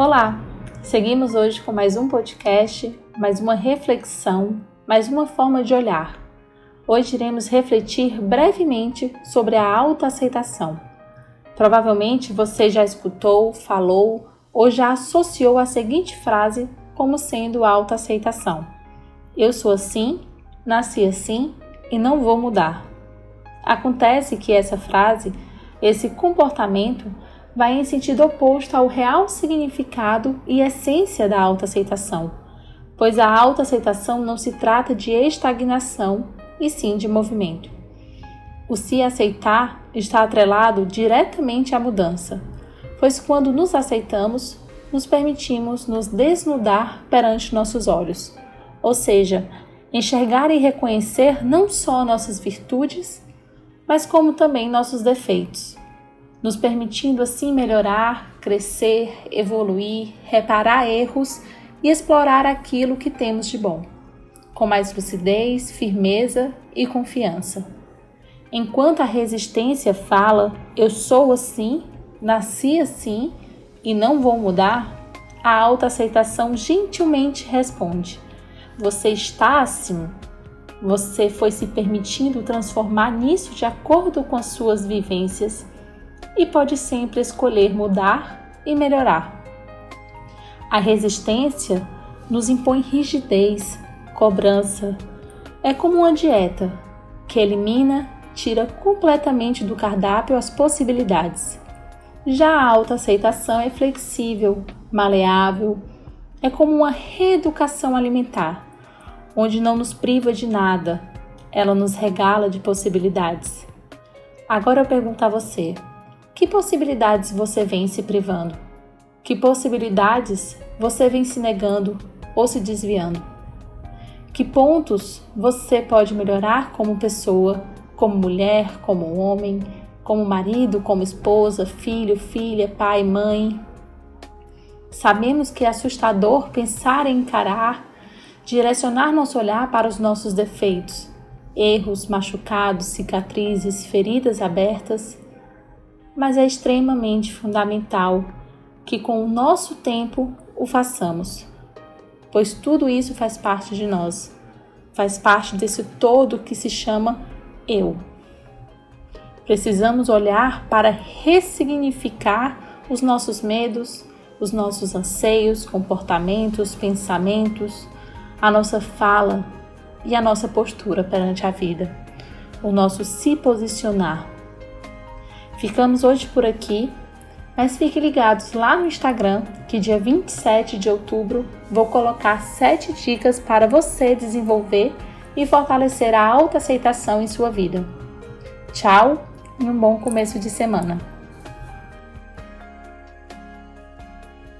Olá! Seguimos hoje com mais um podcast, mais uma reflexão, mais uma forma de olhar. Hoje iremos refletir brevemente sobre a autoaceitação. Provavelmente você já escutou, falou ou já associou a seguinte frase como sendo autoaceitação: Eu sou assim, nasci assim e não vou mudar. Acontece que essa frase, esse comportamento, vai em sentido oposto ao real significado e essência da autoaceitação, pois a autoaceitação não se trata de estagnação, e sim de movimento. O se aceitar está atrelado diretamente à mudança, pois quando nos aceitamos, nos permitimos nos desnudar perante nossos olhos, ou seja, enxergar e reconhecer não só nossas virtudes, mas como também nossos defeitos, nos permitindo assim melhorar, crescer, evoluir, reparar erros e explorar aquilo que temos de bom, com mais lucidez, firmeza e confiança. Enquanto a resistência fala, eu sou assim, nasci assim e não vou mudar, a autoaceitação gentilmente responde: Você está assim, você foi se permitindo transformar nisso de acordo com as suas vivências e pode sempre escolher mudar e melhorar. A resistência nos impõe rigidez, cobrança. É como uma dieta que elimina, tira completamente do cardápio as possibilidades. Já a autoaceitação é flexível, maleável, é como uma reeducação alimentar onde não nos priva de nada, ela nos regala de possibilidades. Agora eu pergunto a você: que possibilidades você vem se privando? Que possibilidades você vem se negando ou se desviando? Que pontos você pode melhorar como pessoa, como mulher, como homem, como marido, como esposa, filho, filha, pai, mãe? Sabemos que é assustador pensar em encarar direcionar nosso olhar para os nossos defeitos, erros, machucados, cicatrizes, feridas abertas, mas é extremamente fundamental que com o nosso tempo o façamos, pois tudo isso faz parte de nós, faz parte desse todo que se chama eu. Precisamos olhar para ressignificar os nossos medos, os nossos anseios, comportamentos, pensamentos, a nossa fala e a nossa postura perante a vida, o nosso se posicionar. Ficamos hoje por aqui, mas fiquem ligados lá no Instagram que dia 27 de outubro vou colocar 7 dicas para você desenvolver e fortalecer a autoaceitação em sua vida. Tchau e um bom começo de semana!